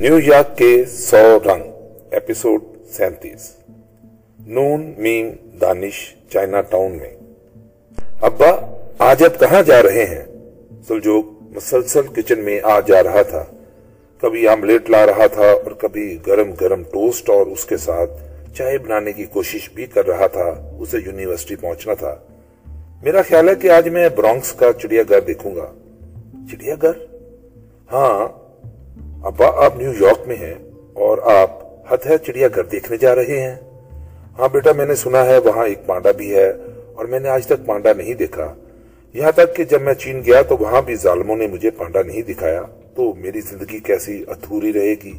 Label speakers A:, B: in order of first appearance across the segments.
A: New York کے سو رنگ episode سینتیس۔ نون میم دانش چائنا ٹاؤن میں۔ ابا، آج اب کہاں جا رہے ہیں؟ سلجوگ مسلسل کچن میں آ جا رہا تھا۔ کبھی آملیٹ لا رہا تھا اور کبھی گرم گرم ٹوسٹ اور اس کے ساتھ چائے بنانے کی کوشش بھی کر رہا تھا، اسے یونیورسٹی پہنچنا تھا۔ میرا خیال ہے کہ آج میں برانکس کا چڑیا گھر دیکھوں گا۔ چڑیا گھر؟ ہاں ابا، آپ نیو یارک میں ہیں اور آپ حد ہے چڑیا گھر دیکھنے جا رہے ہیں۔ ہاں بیٹا، میں نے سنا ہے وہاں ایک پانڈا بھی ہے اور میں نے آج تک پانڈا نہیں دیکھا۔ یہاں تک کہ جب میں چین گیا تو وہاں بھی ظالموں نے مجھے پانڈا نہیں دکھایا۔ تو میری زندگی کیسی ادھوری رہے گی؟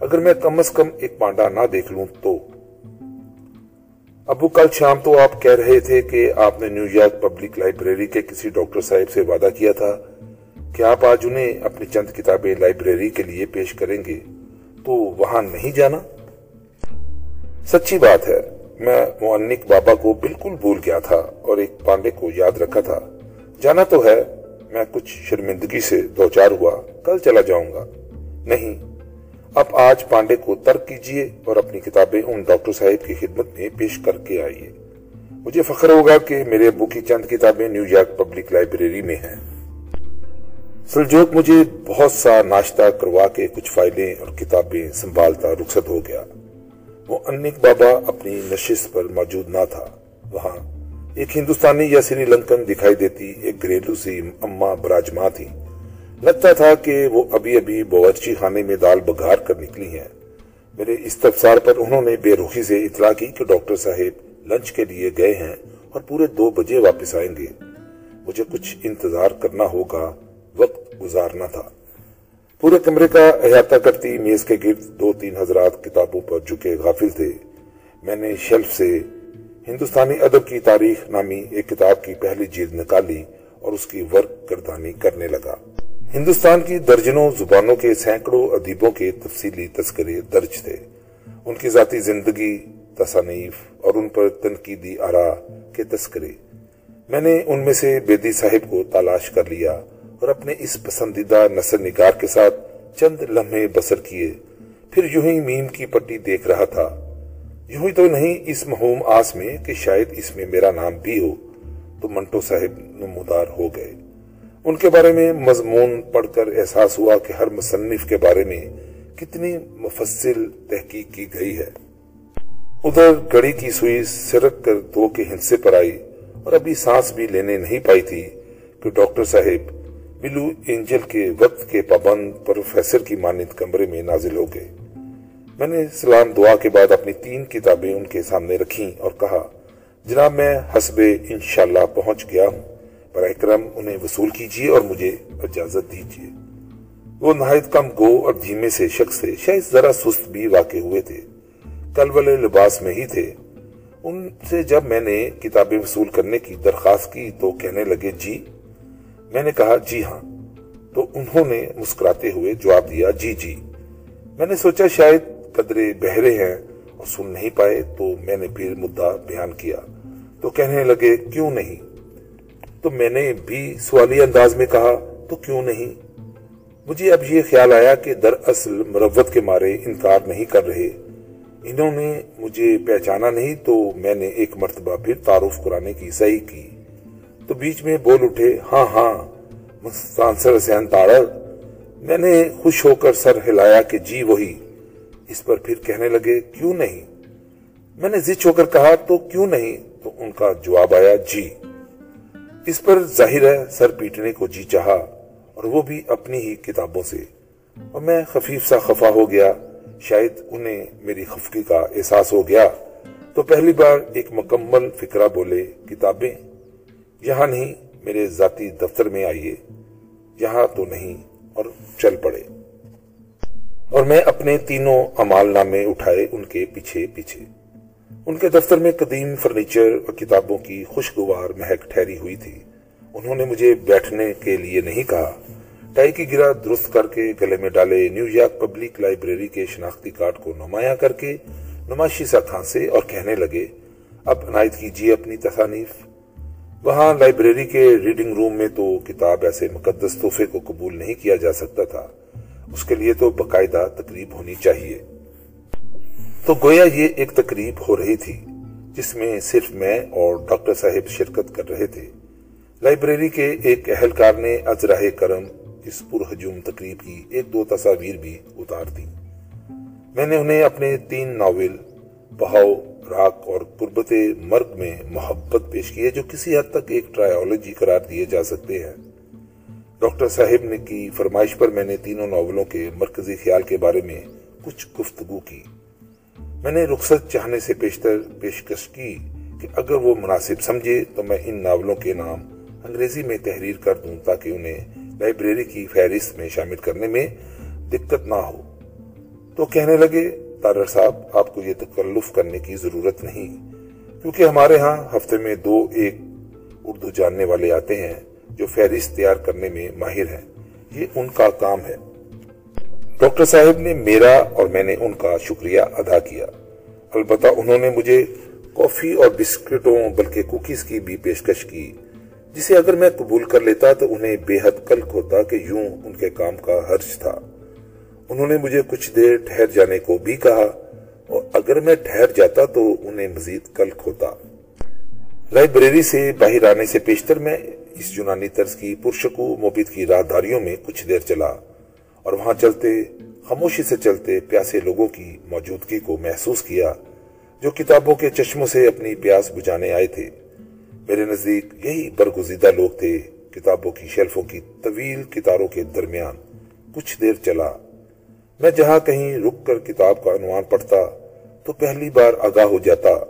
A: اگر میں کم از کم ایک پانڈا نہ دیکھ لوں تو۔ ابو، کل شام تو آپ کہہ رہے تھے کہ آپ نے نیو یارک پبلک لائبریری کے کسی ڈاکٹر صاحب سے وعدہ کیا تھا۔ کہ آپ آج انہیں اپنی چند کتابیں لائبریری کے لیے پیش کریں گے، تو وہاں نہیں جانا؟ سچی بات ہے، میں معنک بابا کو بالکل بھول گیا تھا اور ایک پانڈے کو یاد رکھا تھا۔ جانا تو ہے، میں کچھ شرمندگی سے دو چار ہوا، کل چلا جاؤں گا۔ نہیں، اب آج پانڈے کو ترک کیجیے اور اپنی کتابیں ان ڈاکٹر صاحب کی خدمت میں پیش کر کے آئیے۔ مجھے فخر ہوگا کہ میرے ابو کی چند کتابیں نیو یارک پبلک لائبریری میں ہیں۔ سلجوک مجھے بہت سا ناشتہ کروا کے کچھ فائلیں اور کتابیں سنبھالتا رخصت ہو گیا، وہ انک بابا اپنی نشست پر موجود نہ تھا۔ وہاں ایک ہندوستانی یا سری لنکن دکھائی دیتی، ایک گھریلو سی اما براجما تھی لگتا تھا کہ وہ ابھی ابھی بورچی خانے میں دال بگار کر نکلی ہیں۔ میرے استفسار پر انہوں نے بے روخی سے اطلاع کی کہ ڈاکٹر صاحب لنچ کے لیے گئے ہیں اور پورے دو بجے واپس آئیں گے۔ مجھے کچھ انتظار کرنا ہوگا۔ وقت گزارنا تھا۔ پورے کمرے کا احاطہ کرتی میز کے گرد دو تین حضرات کتابوں پر جھکے غافل تھے۔ میں نے شیلف سے ہندوستانی ادب کی تاریخ نامی ایک کتاب کی پہلی جلد نکالی اور اس کی ورک گردانی کرنے لگا۔ ہندوستان کی درجنوں زبانوں کے سینکڑوں ادیبوں کے تفصیلی تذکرے درج تھے۔ ان کی ذاتی زندگی، تصانیف اور ان پر تنقیدی آرا کے تذکرے۔ میں نے ان میں سے بیدی صاحب کو تلاش کر لیا۔ اور اپنے اس پسندیدہ نثر نگار کے ساتھ چند لمحے بسر کیے۔ پھر یوں ہی میم کی پٹی دیکھ رہا تھا۔ یوں ہی تو نہیں، اس مہوم آس میں کہ شاید اس میں میرا نام بھی ہو۔ تو منٹو صاحب نمودار ہو گئے۔ ان کے بارے میں مضمون پڑھ کر احساس ہوا کہ ہر مصنف کے بارے میں کتنی مفصل تحقیق کی گئی ہے۔ ادھر گڑی کی سوئی سرک کر دو کے ہنسے پر آئی اور ابھی سانس بھی لینے نہیں پائی تھی کہ ڈاکٹر صاحب بلو اینجل کے وقت کے پابند پروفیسر کی مانند کمرے میں نازل ہو گئے۔ میں نے سلام دعا کے بعد اپنی تین کتابیں ان کے سامنے رکھی اور کہا، جناب، میں حسب انشاءاللہ پہنچ گیا ہوں۔ پر اکرم، انہیں وصول کیجیے اور مجھے اجازت دیجیے وہ نہایت کم گو اور دھیمے سے شخص تھے۔ شاید ذرا سست بھی واقع ہوئے تھے۔ کل والے لباس میں ہی تھے۔ ان سے جب میں نے کتابیں وصول کرنے کی درخواست کی تو کہنے لگے جی میں نے کہا جی ہاں. تو انہوں نے مسکراتے ہوئے جواب دیا جی جی۔ میں نے سوچا شاید قدرے بہرے ہیں اور سن نہیں پائے تو میں نے پھر مدعا بیان کیا۔ تو کہنے لگے، کیوں نہیں؟ تو میں نے بھی سوالی انداز میں کہا، تو کیوں نہیں؟ مجھے اب یہ خیال آیا کہ دراصل مروت کے مارے انکار نہیں کر رہے۔ انہوں نے مجھے پہچانا نہیں تو میں نے ایک مرتبہ پھر تعارف کرانے کی صحیح کی۔ تو بیچ میں بول اٹھے ہاں ہاں مستانسر حسین تارڑ میں نے خوش ہو کر سر ہلایا کہ جی وہی۔ اس پر پھر کہنے لگے، کیوں نہیں؟ میں نے زچ ہو کر کہا، تو کیوں نہیں؟ تو ان کا جواب آیا جی۔ اس پر ظاہر ہے، سر پیٹنے کو جی چاہا، اور وہ بھی اپنی ہی کتابوں سے۔ اور میں خفیف سا خفا ہو گیا، شاید انہیں میری خفقی کا احساس ہو گیا۔ تو پہلی بار ایک مکمل فکرہ بولے، کتابیں۔ یہاں نہیں، میرے ذاتی دفتر میں آئیے۔ یہاں تو نہیں اور چل پڑے۔ اور میں اپنے تینوں امال نامے اٹھائے ان کے پیچھے پیچھے۔ ان کے دفتر میں قدیم فرنیچر اور کتابوں کی خوشگوار مہک ٹھہری ہوئی تھی۔ انہوں نے مجھے بیٹھنے کے لیے نہیں کہا۔ ٹائی کی گرا درست کر کے گلے میں ڈالے نیو یارک پبلک لائبریری کے شناختی کارڈ کو نمایاں کر کے نمائشی سا کھانسے اور کہنے لگے، اب عنایت کیجیے اپنی تصانیف۔ وہاں لائبریری کے ریڈنگ روم میں تو کتاب ایسے مقدس تحفے کو قبول نہیں کیا جا سکتا تھا۔ اس کے لیے تو باقاعدہ تقریب ہونی چاہیے۔ تو گویا یہ ایک تقریب ہو رہی تھی، جس میں صرف میں اور ڈاکٹر صاحب شرکت کر رہے تھے۔ لائبریری کے ایک اہلکار نے ازراہ کرم اس پرہجوم تقریب کی ایک دو تصاویر بھی اتار دی میں نے انہیں اپنے تین ناول، بہاؤ راک اور قربت مرگ میں محبت پیش کی ہے، جو کسی حد تک ایک ٹرائیولوجی قرار دیے جا سکتے ہیں۔ ڈاکٹر صاحب نے کی فرمائش پر میں نے تینوں ناولوں کے مرکزی خیال کے بارے میں کچھ گفتگو کی۔ میں نے رخصت چاہنے سے پیشتر پیشکش کی کہ اگر وہ مناسب سمجھے تو میں ان ناولوں کے نام انگریزی میں تحریر کر دوں تاکہ انہیں لائبریری کی فہرست میں شامل کرنے میں دقت نہ ہو۔ تو کہنے لگے تارر صاحب، آپ کو یہ تکلف کرنے کی ضرورت نہیں۔ کیونکہ ہمارے ہاں ہفتے میں دو ایک اردو جاننے والے آتے ہیں جو فہرست تیار کرنے میں ماہر ہیں۔ یہ ان کا کام ہے۔ ڈاکٹر صاحب نے میرا اور میں نے ان کا شکریہ ادا کیا۔ البتہ انہوں نے مجھے کافی اور بسکٹوں بلکہ کوکیز کی بھی پیشکش کی، جسے اگر میں قبول کر لیتا تو انہیں بے حد کلک ہوتا کہ یوں ان کے کام کا حرج تھا۔ انہوں نے مجھے کچھ دیر ٹھہر جانے کو بھی کہا اور اگر میں ٹھہر جاتا تو انہیں مزید کلک ہوتا۔ لائبریری سے باہر آنے سے پیشتر میں اس یونانی طرز کی پرشکو موبید کی راہداریوں میں کچھ دیر چلا اور وہاں چلتے، خاموشی سے چلتے پیاسے لوگوں کی موجودگی کو محسوس کیا جو کتابوں کے چشموں سے اپنی پیاس بجانے آئے تھے۔ میرے نزدیک یہی برگزیدہ لوگ تھے، کتابوں کی شیلفوں کی طویل کتاروں کے درمیان کچھ دیر چلا۔ میں جہاں کہیں رک کر کتاب کا عنوان پڑھتا تو پہلی بار آگاہ ہو جاتا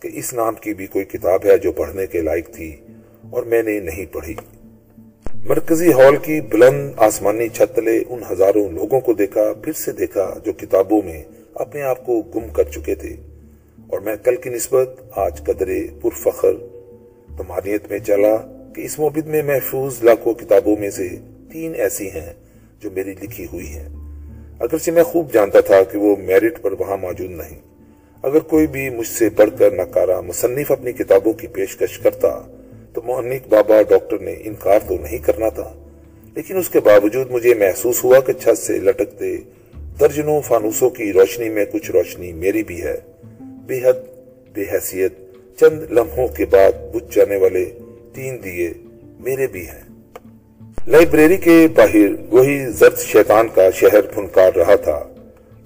A: کہ اس نام کی بھی کوئی کتاب ہے جو پڑھنے کے لائق تھی اور میں نے نہیں پڑھی۔ مرکزی ہال کی بلند آسمانی چھتلے ان ہزاروں لوگوں کو دیکھا، پھر سے دیکھا جو کتابوں میں اپنے آپ کو گم کر چکے تھے۔ اور میں کل کی نسبت آج قدرے پرفخر تمہاریت میں چلا کہ اس موبد میں محفوظ لاکھوں کتابوں میں سے تین ایسی ہیں جو میری لکھی ہوئی ہیں۔ اگرچہ میں خوب جانتا تھا کہ وہ میرٹ پر وہاں موجود نہیں، اگر کوئی بھی مجھ سے بڑھ کر نکارا مصنف اپنی کتابوں کی پیشکش کرتا، تو مہنک بابا ڈاکٹر نے انکار تو نہیں کرنا تھا، لیکن اس کے باوجود مجھے محسوس ہوا کہ چھت سے لٹکتے درجنوں فانوسوں کی روشنی میں کچھ روشنی میری بھی ہے۔ بے حد بے حیثیت چند لمحوں کے بعد بجھ جانے والے تین دیے میرے بھی ہیں۔ لائبریری کے باہر وہی زرد شیطان کا شہر پھنکار رہا تھا،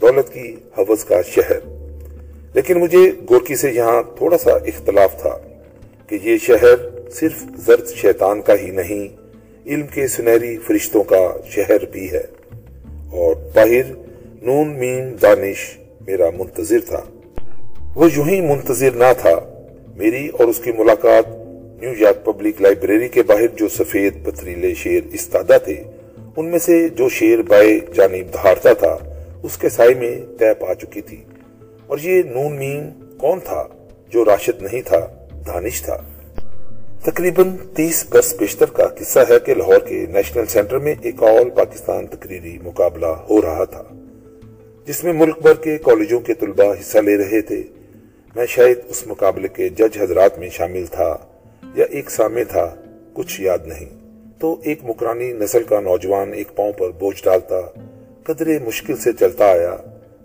A: دولت کی حوض کا شہر۔ لیکن مجھے گورکی سے یہاں تھوڑا سا اختلاف تھا کہ یہ شہر صرف زرد شیطان کا ہی نہیں، علم کے سنہری فرشتوں کا شہر بھی ہے۔ اور باہر نون مین دانش میرا منتظر تھا۔ وہ یوں ہی منتظر نہ تھا، میری اور اس کی ملاقات نیو یارک پبلک لائبریری کے باہر جو سفید پتریلے شیر استادہ تھے، ان میں سے جو شیر بائے جانب دھارتا تھا، اس کے سائے میں طے پا چکی تھی۔ اور یہ نون مین کون تھا جو راشد نہیں تھا، دانش تھا۔ تقریباً تیس برس بیشتر کا قصہ ہے کہ لاہور کے نیشنل سینٹر میں ایک آل پاکستان تقریری مقابلہ ہو رہا تھا، جس میں ملک بھر کے کالجوں کے طلبہ حصہ لے رہے تھے۔ میں شاید اس مقابلے کے جج حضرات میں شامل تھا۔ یا ایک سامنے تھا، کچھ یاد نہیں۔ تو ایک مکرانی نسل کا نوجوان ایک پاؤں پر بوجھ ڈالتا، قدرے مشکل سے چلتا آیا۔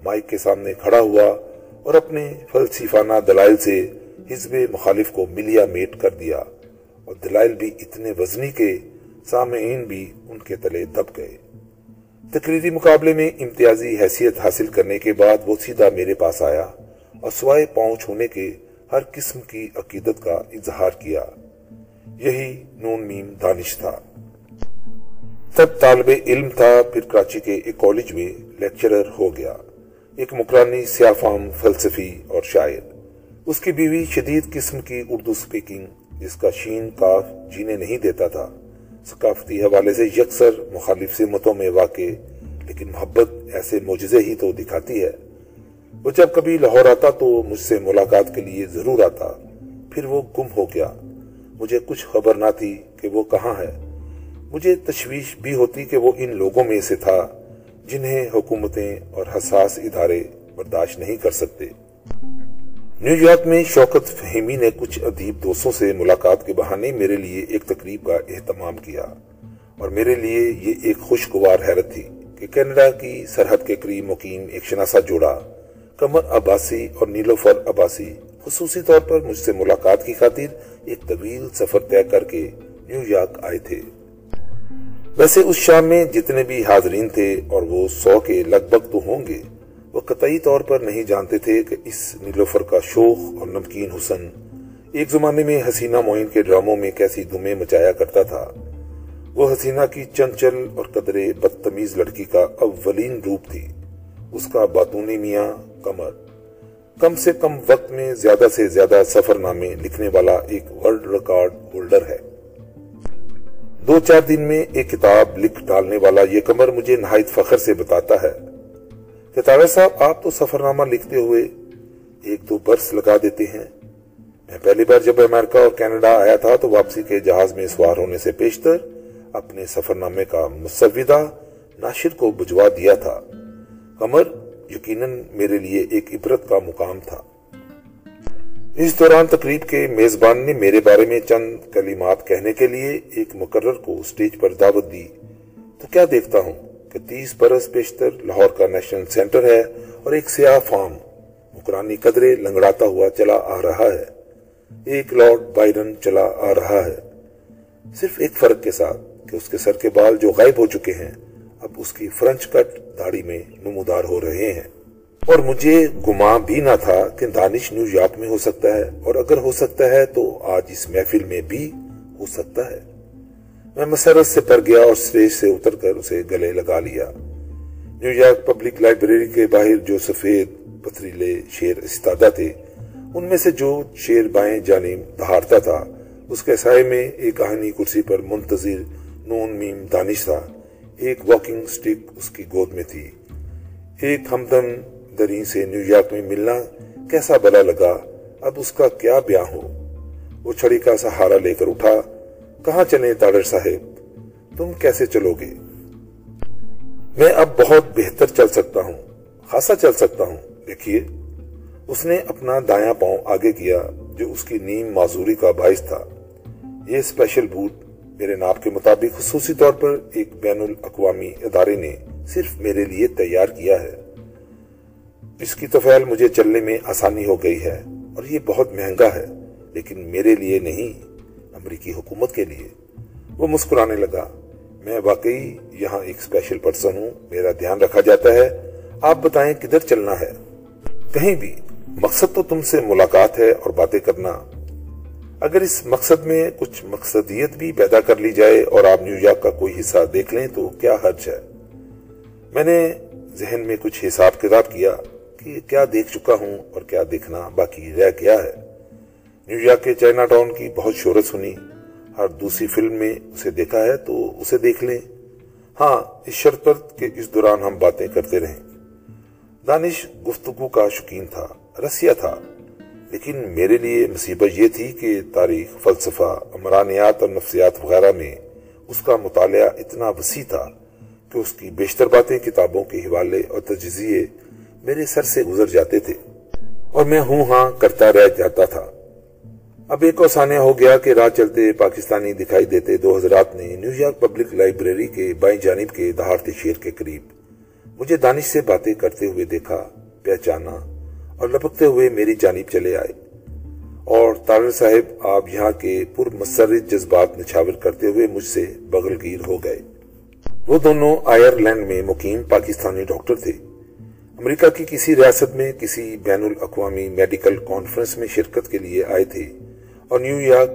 A: مائک کے سامنے کھڑا ہوا اور اپنے فلسفانہ دلائل سے حزب مخالف کو ملیا میٹ کر دیا۔ اور دلائل بھی اتنے وزنی کے سامعین بھی ان کے تلے دب گئے۔ تقریری مقابلے میں امتیازی حیثیت حاصل کرنے کے بعد وہ سیدھا میرے پاس آیا اور سوائے پاؤں چھونے کے ہر قسم کی عقیدت کا اظہار کیا۔ یہی نون میم دانش تھا۔ تب طالب علم تھا، پھر کراچی کے ایک کالج میں لیکچرر ہو گیا۔ ایک مکرانی سیافام فلسفی اور شاعر۔ اس کی بیوی شدید قسم کی اردو سپیکنگ، جس کا شین کاف جینے نہیں دیتا تھا۔ ثقافتی حوالے سے یکسر مخالف سمتوں میں واقع، لیکن محبت ایسے موجزے ہی تو دکھاتی ہے۔ وہ جب کبھی لاہور آتا تو مجھ سے ملاقات کے لیے ضرور آتا۔ پھر وہ گم ہو گیا۔ مجھے کچھ خبر نہ تھی کہ وہ کہاں ہے۔ مجھے تشویش بھی ہوتی کہ وہ ان لوگوں میں سے تھا جنہیں حکومتیں اور حساس ادارے برداشت نہیں کر سکتے۔ نیو یارک میں شوکت فہمی نے کچھ ادیب دوستوں سے ملاقات کے بہانے میرے لیے ایک تقریب کا اہتمام کیا۔ اور میرے لیے یہ ایک خوشگوار حیرت تھی کہ کینیڈا کی سرحد کے قریب مقیم ایک شناسا جوڑا کمر عباسی اور نیلوفر عباسی، خصوصی طور پر مجھ سے ملاقات کی خاطر ایک طویل سفر طے کر کے نیو یارک آئے تھے۔ ویسے اس شام میں جتنے بھی حاضرین تھے اور وہ سو کے لگ بھگ تو ہوں گے، وہ قطعی طور پر نہیں جانتے تھے کہ اس نیلوفر کا شوخ اور نمکین حسن ایک زمانے میں حسینہ معین کے ڈراموں میں کیسی دمیں مچایا کرتا تھا۔ وہ حسینہ کی چنچل اور قدرے بدتمیز لڑکی کا اولین روپ تھی۔ اس کا باتونی میاں کمر۔ کم سے کم وقت میں زیادہ سے زیادہ سفر نامے لکھنے والا ایک ورلڈ ریکارڈ ہولڈر ہے۔ دو چار دن میں ایک کتاب لکھ ڈالنے والا یہ کمر مجھے نہایت فخر سے بتاتا ہے۔ کہ صاحب، آپ تو سفر نامہ لکھتے ہوئے ایک دو برس لگا دیتے ہیں۔ میں پہلی بار جب امریکہ اور کینیڈا آیا تھا تو واپسی کے جہاز میں سوار ہونے سے پیشتر اپنے سفر نامے کا مسودہ ناشر کو بجوا دیا تھا۔ کمر یقیناً میرے لیے ایک عبرت کا مقام تھا۔ اس دوران تقریب کے میزبان نے میرے بارے میں چند کلمات کہنے کے لیے ایک مقرر کو سٹیج پر دعوت دی۔ تو کیا دیکھتا ہوں کہ تیس برس بیشتر لاہور کا نیشنل سینٹر ہے اور ایک سیاہ فارم مکرانی قدرے لنگڑاتا ہوا چلا آ رہا ہے۔ ایک لارڈ بائرن چلا آ رہا ہے۔ صرف ایک فرق کے ساتھ کہ اس کے سر کے بال جو غائب ہو چکے ہیں اب اس کی فرنچ کٹ داڑھی میں نمودار ہو رہے ہیں۔ اور مجھے گما بھی نہ تھا کہ دانش نیو یارک میں ہو سکتا ہے۔ اور اگر ہو سکتا ہے تو آج اس محفل میں بھی ہو سکتا ہے۔ میں مسرت سے پر گیا اور سٹیج سے اتر کر اسے گلے لگا لیا۔ نیو یارک پبلک لائبریری کے باہر جو سفید پتریلے شیر استادہ تھے، ان میں سے جو شیر بائیں جانب دہارتا تھا، اس کے سائے میں ایک آہنی کرسی پر منتظر نون میم دانش تھا۔ ایک واکنگ سٹک اس کی گود میں تھی۔ ایک ہمدم درین سے نیو یارک میں ملنا کیسا بلا لگا، اب اس کا کیا بیاں ہو؟ وہ چھڑی کا سہارا لے کر اٹھا، کہاں چلیں تاڑر صاحب؟ تم کیسے چلو گے؟ میں اب بہت بہتر چل سکتا ہوں، خاصا چل سکتا ہوں، دیکھیے۔ اس نے اپنا دایاں پاؤں آگے کیا، جو اس کی نیم معذوری کا باعث تھا۔ یہ اسپیشل بوٹ میرے ناپ کے مطابق خصوصی طور پر ایک بین الاقوامی ادارے نے صرف میرے لیے تیار کیا ہے۔ اس کی تفعیل مجھے چلنے میں آسانی ہو گئی ہے اور یہ بہت مہنگا ہے، لیکن میرے لیے نہیں، امریکی حکومت کے لیے۔ وہ مسکرانے لگا۔ میں واقعی یہاں ایک اسپیشل پرسن ہوں، میرا دھیان رکھا جاتا ہے۔ آپ بتائیں کدھر چلنا ہے؟ کہیں بھی۔ مقصد تو تم سے ملاقات ہے اور باتیں کرنا۔ اگر اس مقصد میں کچھ مقصدیت بھی پیدا کر لی جائے اور آپ نیو یارک کا کوئی حصہ دیکھ لیں تو کیا حرج ہے؟ میں نے ذہن میں کچھ حساب کتاب کیا کہ کیا دیکھ چکا ہوں اور کیا دیکھنا باقی رہ گیا ہے۔ نیو یارک کے چائنا ٹاؤن کی بہت شہرت سنی۔ ہر دوسری فلم میں اسے دیکھا ہے تو اسے دیکھ لیں۔ ہاں اس شرط پر کہ اس دوران ہم باتیں کرتے رہیں۔ دانش گفتگو کا شکین تھا، رسیہ تھا۔ لیکن میرے لیے مصیبت یہ تھی کہ تاریخ، فلسفہ، عمرانیات اور نفسیات وغیرہ میں اس کا مطالعہ اتنا وسیع تھا کہ اس کی بیشتر باتیں کتابوں کے حوالے اور تجزیے میرے سر سے گزر جاتے تھے۔ اور میں ہوں ہاں کرتا رہ جاتا تھا۔ اب ایک اوسانیہ ہو گیا کہ راہ چلتے پاکستانی دکھائی دیتے دو حضرات نے نیو یارک پبلک لائبریری کے بائیں جانب کے دہارتے شیر کے قریب۔ مجھے دانش سے باتیں کرتے ہوئے دیکھا، پہچانا۔ اور لپکتے ہوئے میری جانب چلے آئے۔ اور تارر صاحب آپ یہاں کے پر مسرت جذبات نچھاور کرتے ہوئے مجھ سے بغل گیر ہو گئے۔ وہ دونوں آئرلینڈ میں مقیم پاکستانی ڈاکٹر تھے۔ امریکہ کی کسی ریاست میں کسی بین الاقوامی میڈیکل کانفرنس میں شرکت کے لیے آئے تھے اور نیو یارک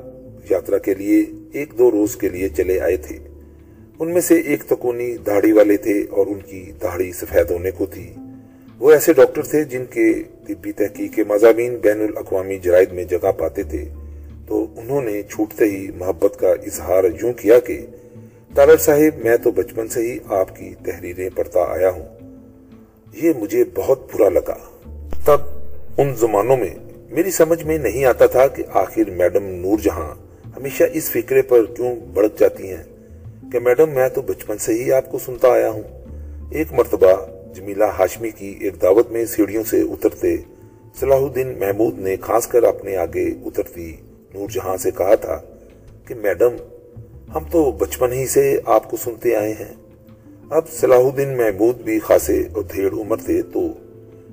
A: یاترا کے لیے ایک دو روز کے لیے چلے آئے تھے۔ ان میں سے ایک تکونی دہاڑی والے تھے اور ان کی دہاڑی سفید ہونے کو تھی۔ وہ ایسے ڈاکٹر تھے جن کے طبی تحقیق کے مضامین بین الاقوامی جرائد میں جگہ پاتے تھے۔ تو انہوں نے چھوٹتے ہی محبت کا اظہار یوں کیا کہ تالر صاحب، میں تو بچپن سے ہی آپ کی تحریریں پڑھتا آیا ہوں۔ یہ مجھے بہت برا لگا۔ تب ان زمانوں میں میری سمجھ میں نہیں آتا تھا کہ آخر میڈم نور جہاں ہمیشہ اس فکرے پر کیوں بڑک جاتی ہیں کہ میڈم، میں تو بچپن سے ہی آپ کو سنتا آیا ہوں۔ ایک مرتبہ جمیلہ ہاشمی کی ایک دعوت میں سیڑھیوں سے اترتے صلاح الدین محمود نے خاص کر اپنے آگے اترتی نور جہاں سے کہا تھا کہ میڈم، ہم تو بچپن ہی سے آپ کو سنتے آئے ہیں۔ اب صلاح الدین محمود بھی خاصے اور دھیڑ عمر تھے تو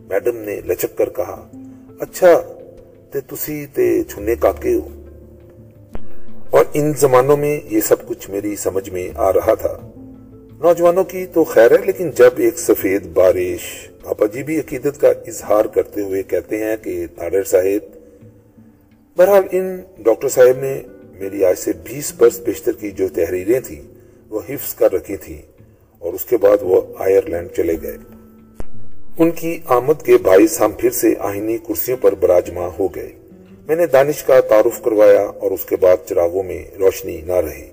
A: میڈم نے لچک کر کہا اچھا تے تسی تے چھنے کاکے ہو۔ اور ان زمانوں میں یہ سب کچھ میری سمجھ میں آ رہا تھا۔ نوجوانوں کی تو خیر ہے، لیکن جب ایک سفید بارش پاپا جی بھی عقیدت کا اظہار کرتے ہوئے کہتے ہیں کہ تاڑر صاحب، بہرحال ان ڈاکٹر صاحب نے میری آج سے بیس برس بیشتر کی جو تحریریں تھیں، وہ حفظ کر رکھی تھیں اور اس کے بعد وہ آئرلینڈ چلے گئے۔ ان کی آمد کے باعث ہم پھر سے آہینی کرسیوں پر براجماں ہو گئے۔ میں نے دانش کا تعارف کروایا اور اس کے بعد چراغوں میں روشنی نہ رہی۔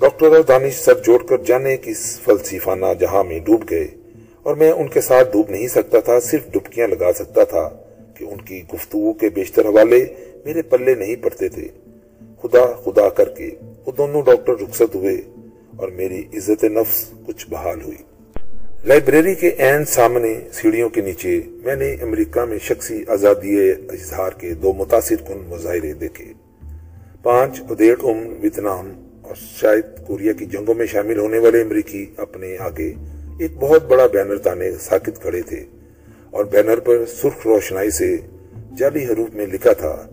A: ڈاکٹر اور دانش سر جوڑ کر جانے کس فلسفانہ جہاں میں ڈوب گئے، اور میں ان کے ساتھ ڈوب نہیں سکتا تھا، صرف ڈبکیاں لگا سکتا تھا کہ ان کی گفتگو کے بیشتر حوالے میرے پلے نہیں پڑتے تھے۔ خدا خدا کر کے وہ دونوں ڈاکٹر رخصت ہوئے اور میری عزت نفس کچھ بحال ہوئی۔ لائبریری کے این سامنے سیڑھیوں کے نیچے میں نے امریکہ میں شخصی آزادی اظہار کے دو متاثر کن مظاہرے دیکھے۔ پانچ ادیڑ ام ویتنام اور شاید کوریا کی جنگوں میں شامل ہونے والے امریکی اپنے آگے ایک بہت بڑا بینر تانے ساکت کھڑے تھے اور بینر پر سرخ روشنائی سے جعلی حروف میں لکھا تھا،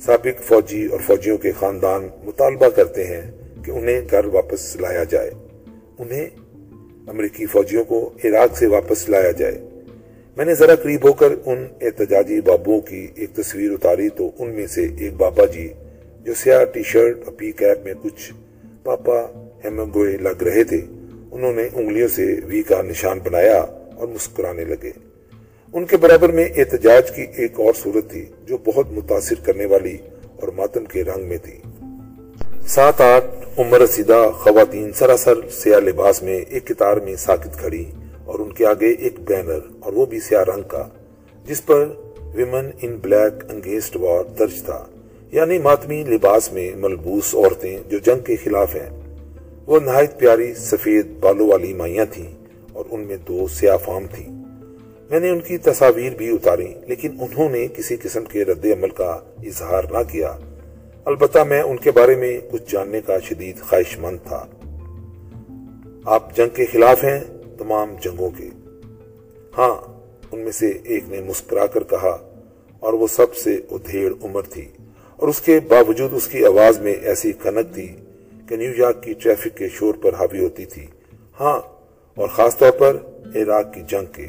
A: سابق فوجی اور فوجیوں کے خاندان مطالبہ کرتے ہیں کہ انہیں گھر واپس لایا جائے۔ انہیں امریکی فوجیوں کو عراق سے واپس لایا جائے۔ میں نے ذرا قریب ہو کر ان احتجاجی بابوں کی ایک تصویر اتاری تو ان میں سے ایک بابا جی جو سیاہ ٹی شرٹ اور پی کیپ میں کچھ پاپا ہیمنگوئے لگ رہے تھے۔ انہوں نے انگلیوں سے وی کا نشان بنایا اور مسکرانے لگے۔ ان کے برابر میں احتجاج کی ایک اور صورت تھی جو بہت متاثر کرنے والی اور ماتم کے رنگ میں تھی۔ سات آٹھ عمر رسیدہ خواتین سراسر سیاہ لباس میں ایک کتار میں ساکت کھڑی اور ان کے آگے ایک بینر اور وہ بھی سیاہ رنگ کا، جس پر ویمن ان بلیک انگیسٹ وار درج تھا۔ یعنی ماتمی لباس میں ملبوس عورتیں جو جنگ کے خلاف ہیں۔ وہ نہایت پیاری سفید بالوں والی مائیاں تھیں اور ان میں دو سیاہ فام تھیں۔ میں نے ان کی تصاویر بھی اتاری، لیکن انہوں نے کسی قسم کے رد عمل کا اظہار نہ کیا۔ البتہ میں ان کے بارے میں کچھ جاننے کا شدید خواہش مند تھا۔ آپ جنگ کے خلاف ہیں، تمام جنگوں کے۔ ہاں ان میں سے ایک نے مسکرا کر کہا، اور وہ سب سے ادھیڑ عمر تھی۔ اور اس کے باوجود اس کی آواز میں ایسی کھنک تھی کہ نیو یارک کی ٹریفک کے شور پر حاوی ہوتی تھی۔ ہاں اور خاص طور پر عراق کی جنگ کے،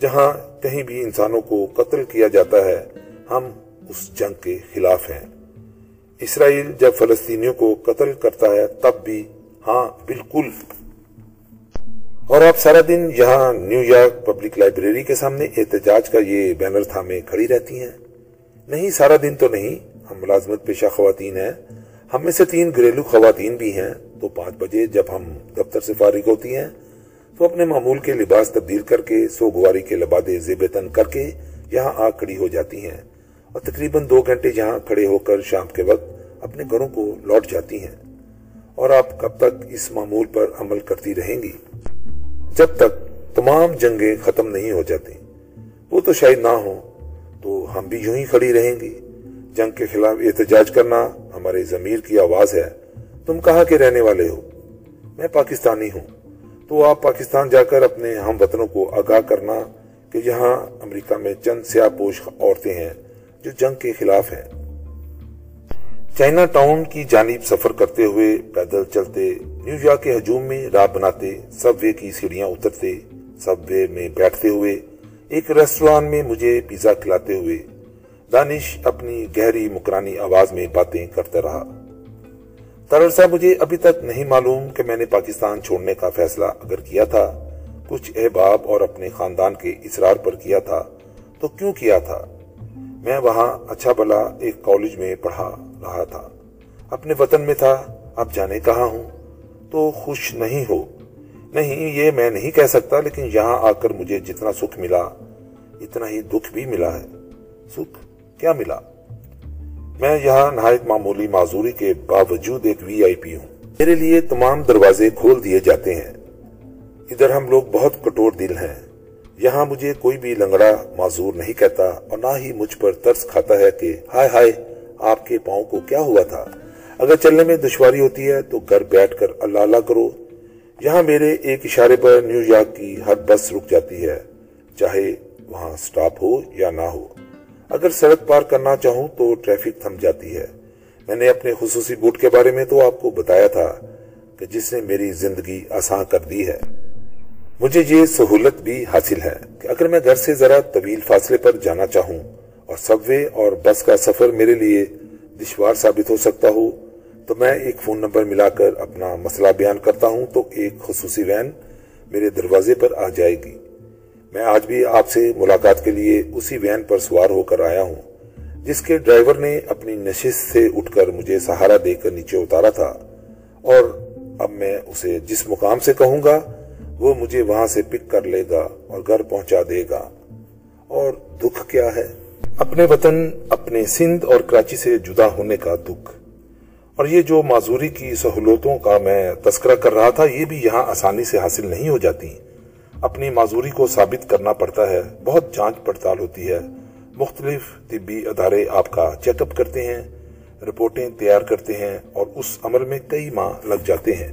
A: جہاں کہیں بھی انسانوں کو قتل کیا جاتا ہے، ہم اس جنگ کے خلاف ہیں۔ اسرائیل جب فلسطینیوں کو قتل کرتا ہے، تب بھی ہاں بالکل۔ اور آپ سارا دن یہاں نیو یارک پبلک لائبریری کے سامنے احتجاج کا یہ بینر تھامے کھڑی رہتی ہیں۔ نہیں، سارا دن تو نہیں۔ ہم ملازمت پیشہ خواتین ہیں۔ ہم میں سے تین گھریلو خواتین بھی ہیں۔ تو پانچ بجے جب ہم دفتر سے فارغ ہوتی ہیں، تو اپنے معمول کے لباس تبدیل کر کے، سوگواری کے لبادے زیبتن کر کے یہاں آ کھڑی ہو جاتی ہیں۔ اور تقریباً دو گھنٹے یہاں کھڑے ہو کر شام کے وقت اپنے گھروں کو لوٹ جاتی ہیں۔ اور آپ کب تک اس معمول پر عمل کرتی رہیں گی؟ جب تک تمام جنگیں ختم نہیں ہو جاتی۔ وہ تو شاید نہ ہو تو ہم بھی یوں ہی کھڑی رہیں گی۔ جنگ کے خلاف احتجاج کرنا ہمارے ضمیر کی آواز ہے۔ تم کہاں کے رہنے والے ہو؟ میں پاکستانی ہوں۔ تو آپ پاکستان جا کر اپنے ہم وطنوں کو آگاہ کرنا کہ یہاں امریکہ میں چند سیاہ پوش عورتیں ہیں جو جنگ کے خلاف ہیں۔ چائنا ٹاؤن کی جانب سفر کرتے ہوئے پیدل چلتے، نیو یارک کے ہجوم میں راہ بناتے، سب وے کی سیڑھیاں اترتے، سب وے میں بیٹھتے ہوئے ایک ریسٹوران میں مجھے پیزا کھلاتے ہوئے دانش اپنی گہری مکرانی آواز میں باتیں کرتا رہا۔ ترسا مجھے ابھی تک نہیں معلوم کہ میں نے پاکستان چھوڑنے کا فیصلہ اگر کیا تھا، کچھ احباب اور اپنے خاندان کے اصرار پر کیا تھا، تو کیوں کیا تھا؟ میں وہاں اچھا بلا ایک کالج میں پڑھا رہا تھا۔ اپنے وطن میں تھا، اب جانے کہاں ہوں؟ تو خوش نہیں ہو۔ نہیں، یہ میں نہیں کہہ سکتا، لیکن یہاں آ کر مجھے جتنا سکھ ملا، اتنا ہی دکھ بھی ملا ہے۔ سکھ؟ کیا ملا؟ میں یہاں نہایت معمولی معذوری کے باوجود ایک وی آئی پی ہوں۔ میرے لیے تمام دروازے کھول دیے جاتے ہیں۔ ادھر ہم لوگ بہت کٹور دل ہیں۔ یہاں مجھے کوئی بھی لنگڑا معذور نہیں کہتا اور نہ ہی مجھ پر ترس کھاتا ہے کہ ہائے ہائے، آپ کے پاؤں کو کیا ہوا تھا؟ اگر چلنے میں دشواری ہوتی ہے تو گھر بیٹھ کر اللہ اللہ کرو۔ یہاں میرے ایک اشارے پر نیو یارک کی ہر بس رک جاتی ہے، چاہے وہاں سٹاپ ہو یا نہ ہو۔ اگر سڑک پار کرنا چاہوں تو ٹریفک تھم جاتی ہے۔ میں نے اپنے خصوصی بوٹ کے بارے میں تو آپ کو بتایا تھا کہ جس نے میری زندگی آسان کر دی ہے۔ مجھے یہ سہولت بھی حاصل ہے کہ اگر میں گھر سے ذرا طویل فاصلے پر جانا چاہوں اور سب وے اور بس کا سفر میرے لیے دشوار ثابت ہو سکتا ہو، تو میں ایک فون نمبر ملا کر اپنا مسئلہ بیان کرتا ہوں تو ایک خصوصی وین میرے دروازے پر آ جائے گی۔ میں آج بھی آپ سے ملاقات کے لیے اسی وین پر سوار ہو کر آیا ہوں، جس کے ڈرائیور نے اپنی نشست سے اٹھ کر مجھے سہارا دے کر نیچے اتارا تھا۔ اور اب میں اسے جس مقام سے کہوں گا، وہ مجھے وہاں سے پک کر لے گا اور گھر پہنچا دے گا۔ اور دکھ کیا ہے؟ اپنے وطن، اپنے سندھ اور کراچی سے جدا ہونے کا دکھ۔ اور یہ جو معذوری کی سہولتوں کا میں تذکرہ کر رہا تھا، یہ بھی یہاں آسانی سے حاصل نہیں ہو جاتی۔ اپنی معذوری کو ثابت کرنا پڑتا ہے۔ بہت جانچ پڑتال ہوتی ہے۔ مختلف طبی ادارے آپ کا چیک اپ کرتے ہیں، رپورٹیں تیار کرتے ہیں اور اس عمل میں کئی ماہ لگ جاتے ہیں۔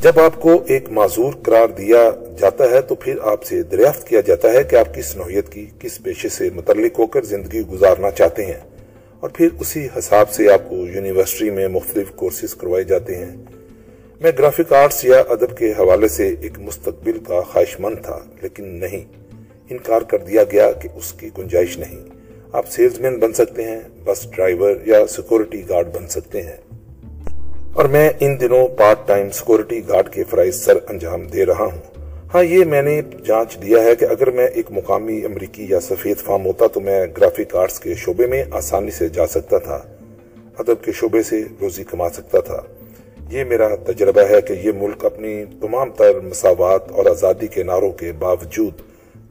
A: جب آپ کو ایک معذور قرار دیا جاتا ہے تو پھر آپ سے دریافت کیا جاتا ہے کہ آپ کس نوعیت کی، کس پیشے سے متعلق ہو کر زندگی گزارنا چاہتے ہیں۔ اور پھر اسی حساب سے آپ کو یونیورسٹی میں مختلف کورسز کروائے جاتے ہیں۔ میں گرافک آرٹس یا ادب کے حوالے سے ایک مستقبل کا خواہش مند تھا، لیکن نہیں۔ انکار کر دیا گیا کہ اس کی گنجائش نہیں۔ آپ سیلز مین بن سکتے ہیں، بس ڈرائیور یا سیکورٹی گارڈ بن سکتے ہیں۔ اور میں ان دنوں پارٹ ٹائم سیکورٹی گارڈ کے فرائض سر انجام دے رہا ہوں۔ ہاں یہ میں نے جانچ دیا ہے کہ اگر میں ایک مقامی امریکی یا سفید فارم ہوتا تو میں گرافک آرٹس کے شعبے میں آسانی سے جا سکتا تھا۔ ادب کے شعبے سے روزی کما سکتا تھا۔ یہ میرا تجربہ ہے کہ یہ ملک اپنی تمام تر مساوات اور آزادی کے نعروں کے باوجود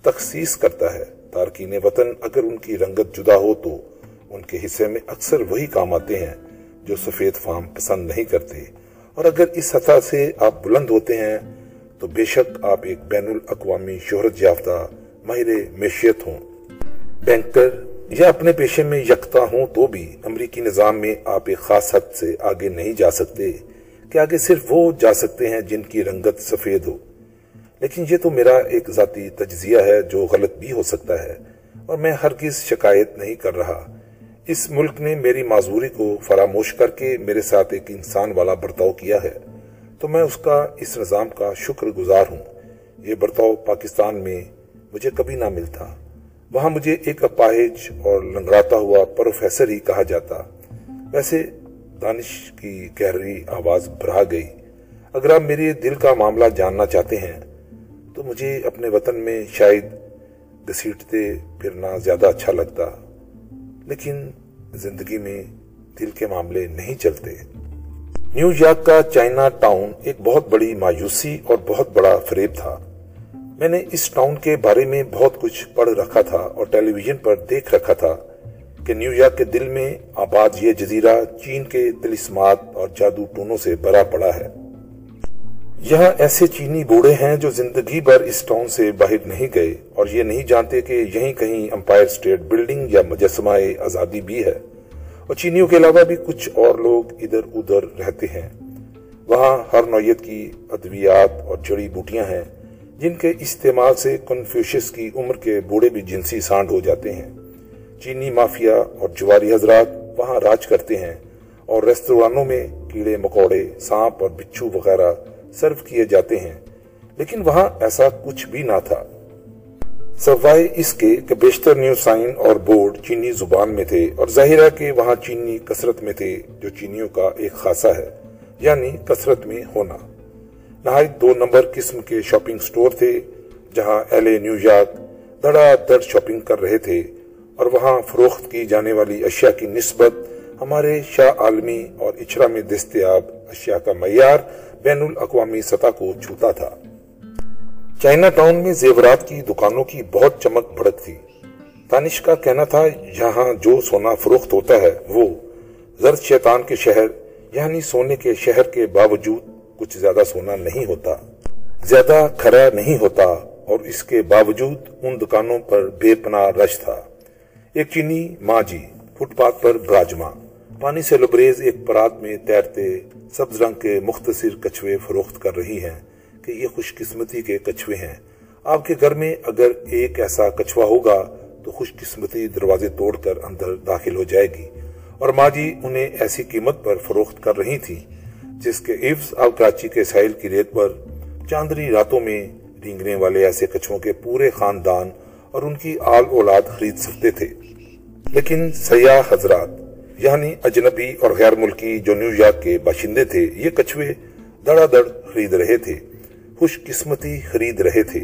A: تخصیص کرتا ہے۔ تارکین وطن اگر ان کی رنگت جدا ہو تو ان کے حصے میں اکثر وہی کام آتے ہیں جو سفید فارم پسند نہیں کرتے۔ اور اگر اس سطح سے آپ بلند ہوتے ہیں، تو بے شک آپ ایک بین الاقوامی شہرت یافتہ ماہر معیشت ہوں۔ بینکر یا اپنے پیشے میں یکتا ہوں تو بھی امریکی نظام میں آپ ایک خاص حد سے آگے نہیں جا سکتے۔ کہ آگے صرف وہ جا سکتے ہیں جن کی رنگت سفید ہو۔ لیکن یہ تو میرا ایک ذاتی تجزیہ ہے جو غلط بھی ہو سکتا ہے، اور میں ہر شکایت نہیں کر رہا۔ اس ملک نے میری معذوری کو فراموش کر کے میرے ساتھ ایک انسان والا برتاؤ کیا ہے۔ تو میں اس کا اس نظام کا شکر گزار ہوں۔ یہ برتاؤ پاکستان میں مجھے کبھی نہ ملتا۔ وہاں مجھے ایک اپاہج اور لنگڑاتا ہوا پروفیسر ہی کہا جاتا۔ ویسے دانش کی گہری آواز بھرا گئی۔ اگر آپ میرے دل کا معاملہ جاننا چاہتے ہیں، تو مجھے اپنے وطن میں شاید گسیٹتے پھرنا زیادہ اچھا لگتا۔ لیکن زندگی میں دل کے معاملے نہیں چلتے۔ نیو یارک کا چائنا ٹاؤن ایک بہت بڑی مایوسی اور بہت بڑا فریب تھا۔ میں نے اس ٹاؤن کے بارے میں بہت کچھ پڑھ رکھا تھا اور ٹیلی ویژن پر دیکھ رکھا تھا۔ کہ نیو یارک کے دل میں آباد یہ جزیرہ چین کے تلسمات اور جادو ٹونوں سے بھرا پڑا ہے۔ یہاں ایسے چینی بوڑھے ہیں جو زندگی بھر اس ٹاؤن سے باہر نہیں گئے اور یہ نہیں جانتے کہ یہیں کہیں امپائر اسٹیٹ بلڈنگ یا مجسمہ آزادی بھی ہے۔ اور چینیوں کے علاوہ بھی کچھ اور لوگ ادھر ادھر رہتے ہیں۔ وہاں ہر نوعیت کی ادویات اور جڑی بوٹیاں ہیں جن کے استعمال سے کنفیوشس کی عمر کے بوڑھے بھی جنسی سانڈ ہو جاتے ہیں۔ چینی مافیا اور جواری حضرات وہاں راج کرتے ہیں اور ریستورانوں میں کیڑے، مکوڑے، سانپ اور بچھو وغیرہ سرو کیے جاتے ہیں۔ لیکن وہاں ایسا کچھ بھی نہ تھا۔ سوائے اس کے کہ بیشتر نیو سائن اور بورڈ چینی زبان میں تھے اور ظاہرہ کہ وہاں چینی کثرت میں تھے، جو چینیوں کا ایک خاصہ ہے یعنی کثرت میں ہونا۔ نہایت دو نمبر قسم کے شاپنگ سٹور تھے، جہاں ایل اے نیو یارک دڑا دڑ شاپنگ کر رہے تھے۔ اور وہاں فروخت کی جانے والی اشیاء کی نسبت ہمارے شاہ عالمی اور اچرا میں دستیاب اشیاء کا معیار بین الاقوامی سطح کو چھوتا تھا۔ چائنا ٹاؤن میں زیورات کی دکانوں کی بہت چمک بھڑک تھی۔ تانش کا کہنا تھا یہاں جو سونا فروخت ہوتا ہے، وہ زرد شیطان کے شہر یعنی سونے کے شہر کے باوجود کچھ زیادہ سونا نہیں ہوتا۔ زیادہ کھرا نہیں ہوتا اور اس کے باوجود ان دکانوں پر بے پناہ رش تھا۔ ایک چینی ماں جی فٹ پاتھ پر براجما۔ پانی سے لبریز ایک پرات میں تیرتے سبز رنگ کے مختصر کچھوے فروخت کر رہی ہیں کہ یہ خوش قسمتی کے کچھوے ہیں۔ آپ کے گھر میں اگر ایک ایسا کچھوا ہوگا تو خوش قسمتی دروازے توڑ کر اندر داخل ہو جائے گی۔ اور ماں جی انہیں ایسی قیمت پر فروخت کر رہی تھی، جس کے عفظ اب کراچی کے ساحل کی ریت پر چاندنی راتوں میں ڈینگنے والے ایسے کچھوں کے پورے خاندان اور ان کی آل اولاد خرید سکتے تھے۔ لیکن سیاح حضرات یعنی اجنبی اور غیر ملکی جو نیو یارک کے باشندے تھے، یہ کچھوے دڑا دڑ خرید رہے تھے، خوش قسمتی خرید رہے تھے۔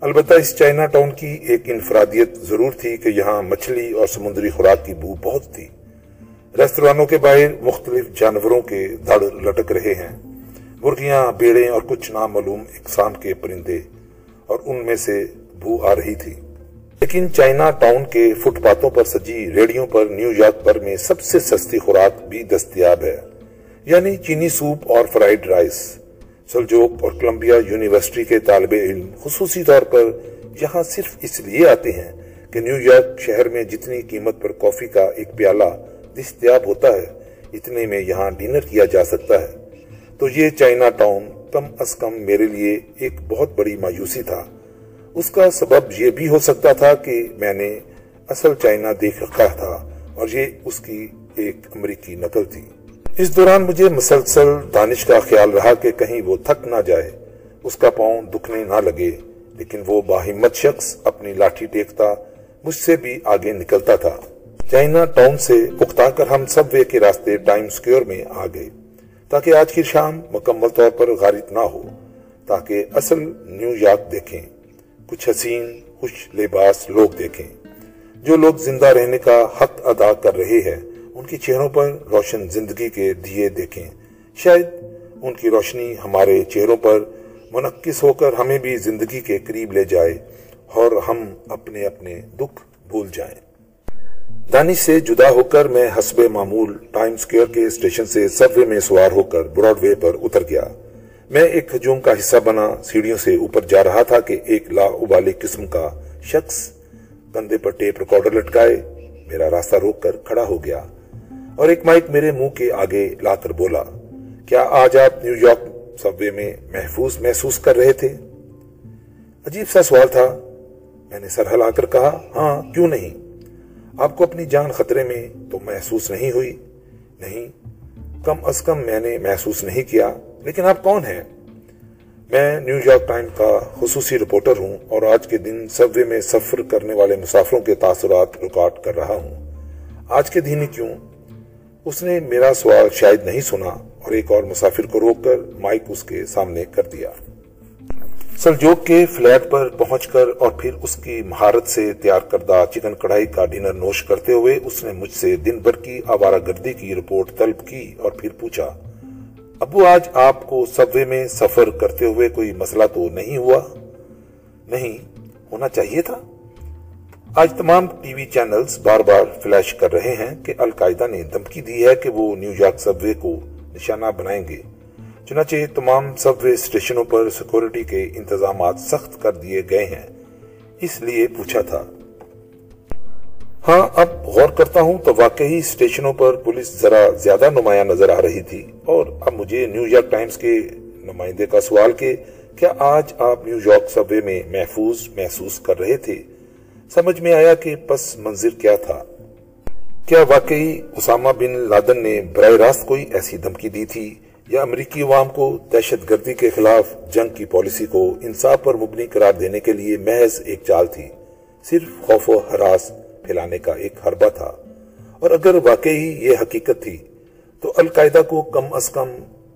A: البتہ اس چائنا ٹاؤن کی ایک انفرادیت ضرور تھی کہ یہاں مچھلی اور سمندری خوراک کی بو بہت تھی۔ ریستورانوں کے باہر مختلف جانوروں کے دڑ لٹک رہے ہیں۔ مرغیاں، بیڑے اور کچھ نامعلوم اقسام کے پرندے اور ان میں سے بو آ رہی تھی۔ لیکن چائنا ٹاؤن کے فٹ پاتوں پر سجی ریڈیوں پر نیو یارک پر میں سب سے سستی خوراک بھی دستیاب ہے یعنی چینی سوپ اور فرائیڈ رائس۔ سلجوک اور کولمبیا یونیورسٹی کے طالب علم خصوصی طور پر یہاں صرف اس لیے آتے ہیں کہ نیو یارک شہر میں جتنی قیمت پر کافی کا ایک پیالہ دستیاب ہوتا ہے، اتنے میں یہاں ڈنر کیا جا سکتا ہے۔ تو یہ چائنا ٹاؤن کم از کم میرے لیے ایک بہت بڑی مایوسی تھا۔ اس کا سبب یہ بھی ہو سکتا تھا کہ میں نے اصل چائنا دیکھ رکھا تھا اور یہ اس کی ایک امریکی نقل تھی۔ اس دوران مجھے مسلسل دانش کا خیال رہا کہ کہیں وہ تھک نہ جائے، اس کا پاؤں دکھنے نہ لگے، لیکن وہ باہمت شخص اپنی لاٹھی ٹیکتا مجھ سے بھی آگے نکلتا تھا۔ چائنا ٹاؤن سے اکتا کر ہم سب وے کے راستے ٹائم سکیور میں آ گئے، تاکہ آج کی شام مکمل طور پر غارت نہ ہو، تاکہ اصل نیو یارک دیکھیں۔ کچھ حسین خوش لباس لوگ دیکھیں۔ جو لوگ زندہ رہنے کا حق ادا کر رہے ہیں، ان کی چہروں پر روشن زندگی کے دیے دیکھیں۔ شاید ان کی روشنی ہمارے چہروں پر منقص ہو کر ہمیں بھی زندگی کے قریب لے جائے اور ہم اپنے اپنے دکھ بھول جائیں۔ دانی سے جدا ہو کر میں حسب معمول ٹائم سکیئر کے اسٹیشن سے سروے میں سوار ہو کر براڈ وے پر اتر گیا۔ میں ایک ہجوم کا حصہ بنا سیڑھیوں سے اوپر جا رہا تھا کہ ایک لا ابالی قسم کا شخص کندھے پر ٹیپ ریکارڈر لٹکائے میرا راستہ روک کر کھڑا ہو گیا اور ایک مائک میرے منہ کے آگے لا کر بولا، کیا آج آپ نیو یارک سب وے میں محفوظ محسوس کر رہے تھے؟ عجیب سا سوال تھا۔ میں نے سر ہلا کر کہا ہاں کیوں نہیں؟ آپ کو اپنی جان خطرے میں تو محسوس نہیں ہوئی؟ نہیں، کم از کم میں نے محسوس نہیں کیا۔ لیکن آپ کون ہیں؟ میں نیو یارک ٹائم کا خصوصی رپورٹر ہوں اور آج کے دن سبوے میں سفر کرنے والے مسافروں کے تاثرات ریکارڈ کر رہا ہوں۔ آج کے دن کیوں؟ اس نے میرا سوال شاید نہیں سنا اور ایک اور مسافر کو روک کر مائک اس کے سامنے کر دیا۔ سلجوک کے فلیٹ پر پہنچ کر اور پھر اس کی مہارت سے تیار کردہ چکن کڑھائی کا ڈنر نوش کرتے ہوئے اس نے مجھ سے دن بھر کی آوارہ گردی کی رپورٹ طلب کی اور پھر پوچھا ابو، آج آپ کو سبوے میں سفر کرتے ہوئے کوئی مسئلہ تو نہیں ہوا؟ نہیں، ہونا چاہیے تھا۔ آج تمام ٹی وی چینلز بار بار فلیش کر رہے ہیں کہ القاعدہ نے دھمکی دی ہے کہ وہ نیو یارک سب وے کو نشانہ بنائیں گے۔ چنانچہ تمام سب وے اسٹیشنوں پر سیکورٹی کے انتظامات سخت کر دیے گئے ہیں۔ اس لیے پوچھا تھا۔ ہاں اب غور کرتا ہوں تو واقعی اسٹیشنوں پر پولیس ذرا زیادہ نمایاں نظر آ رہی تھی۔ اور اب مجھے نیو یارک ٹائمز کے نمائندے کا سوال کہ کیا آج آپ نیو یارک سب وے میں محفوظ محسوس کر رہے تھے؟ سمجھ میں آیا کہ پس منظر کیا تھا۔ کیا واقعی اسامہ بن لادن نے براہ راست کوئی ایسی دھمکی دی تھی یا امریکی عوام کو دہشت گردی کے خلاف جنگ کی پالیسی کو انصاف پر مبنی قرار دینے کے لیے محض ایک چال تھی؟ صرف خوف و حراس پھیلانے کا ایک حربہ تھا۔ اور اگر واقعی یہ حقیقت تھی، تو القاعدہ کو کم از کم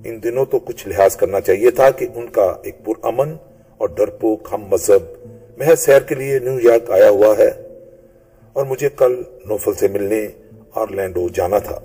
A: ان دنوں تو کچھ لحاظ کرنا چاہیے تھا کہ ان کا ایک پرامن اور ڈرپوک ہم مذہب محض سیر کے لیے نیو یارک آیا ہوا ہے۔ اور مجھے کل نوفل سے ملنے آرلینڈو جانا تھا۔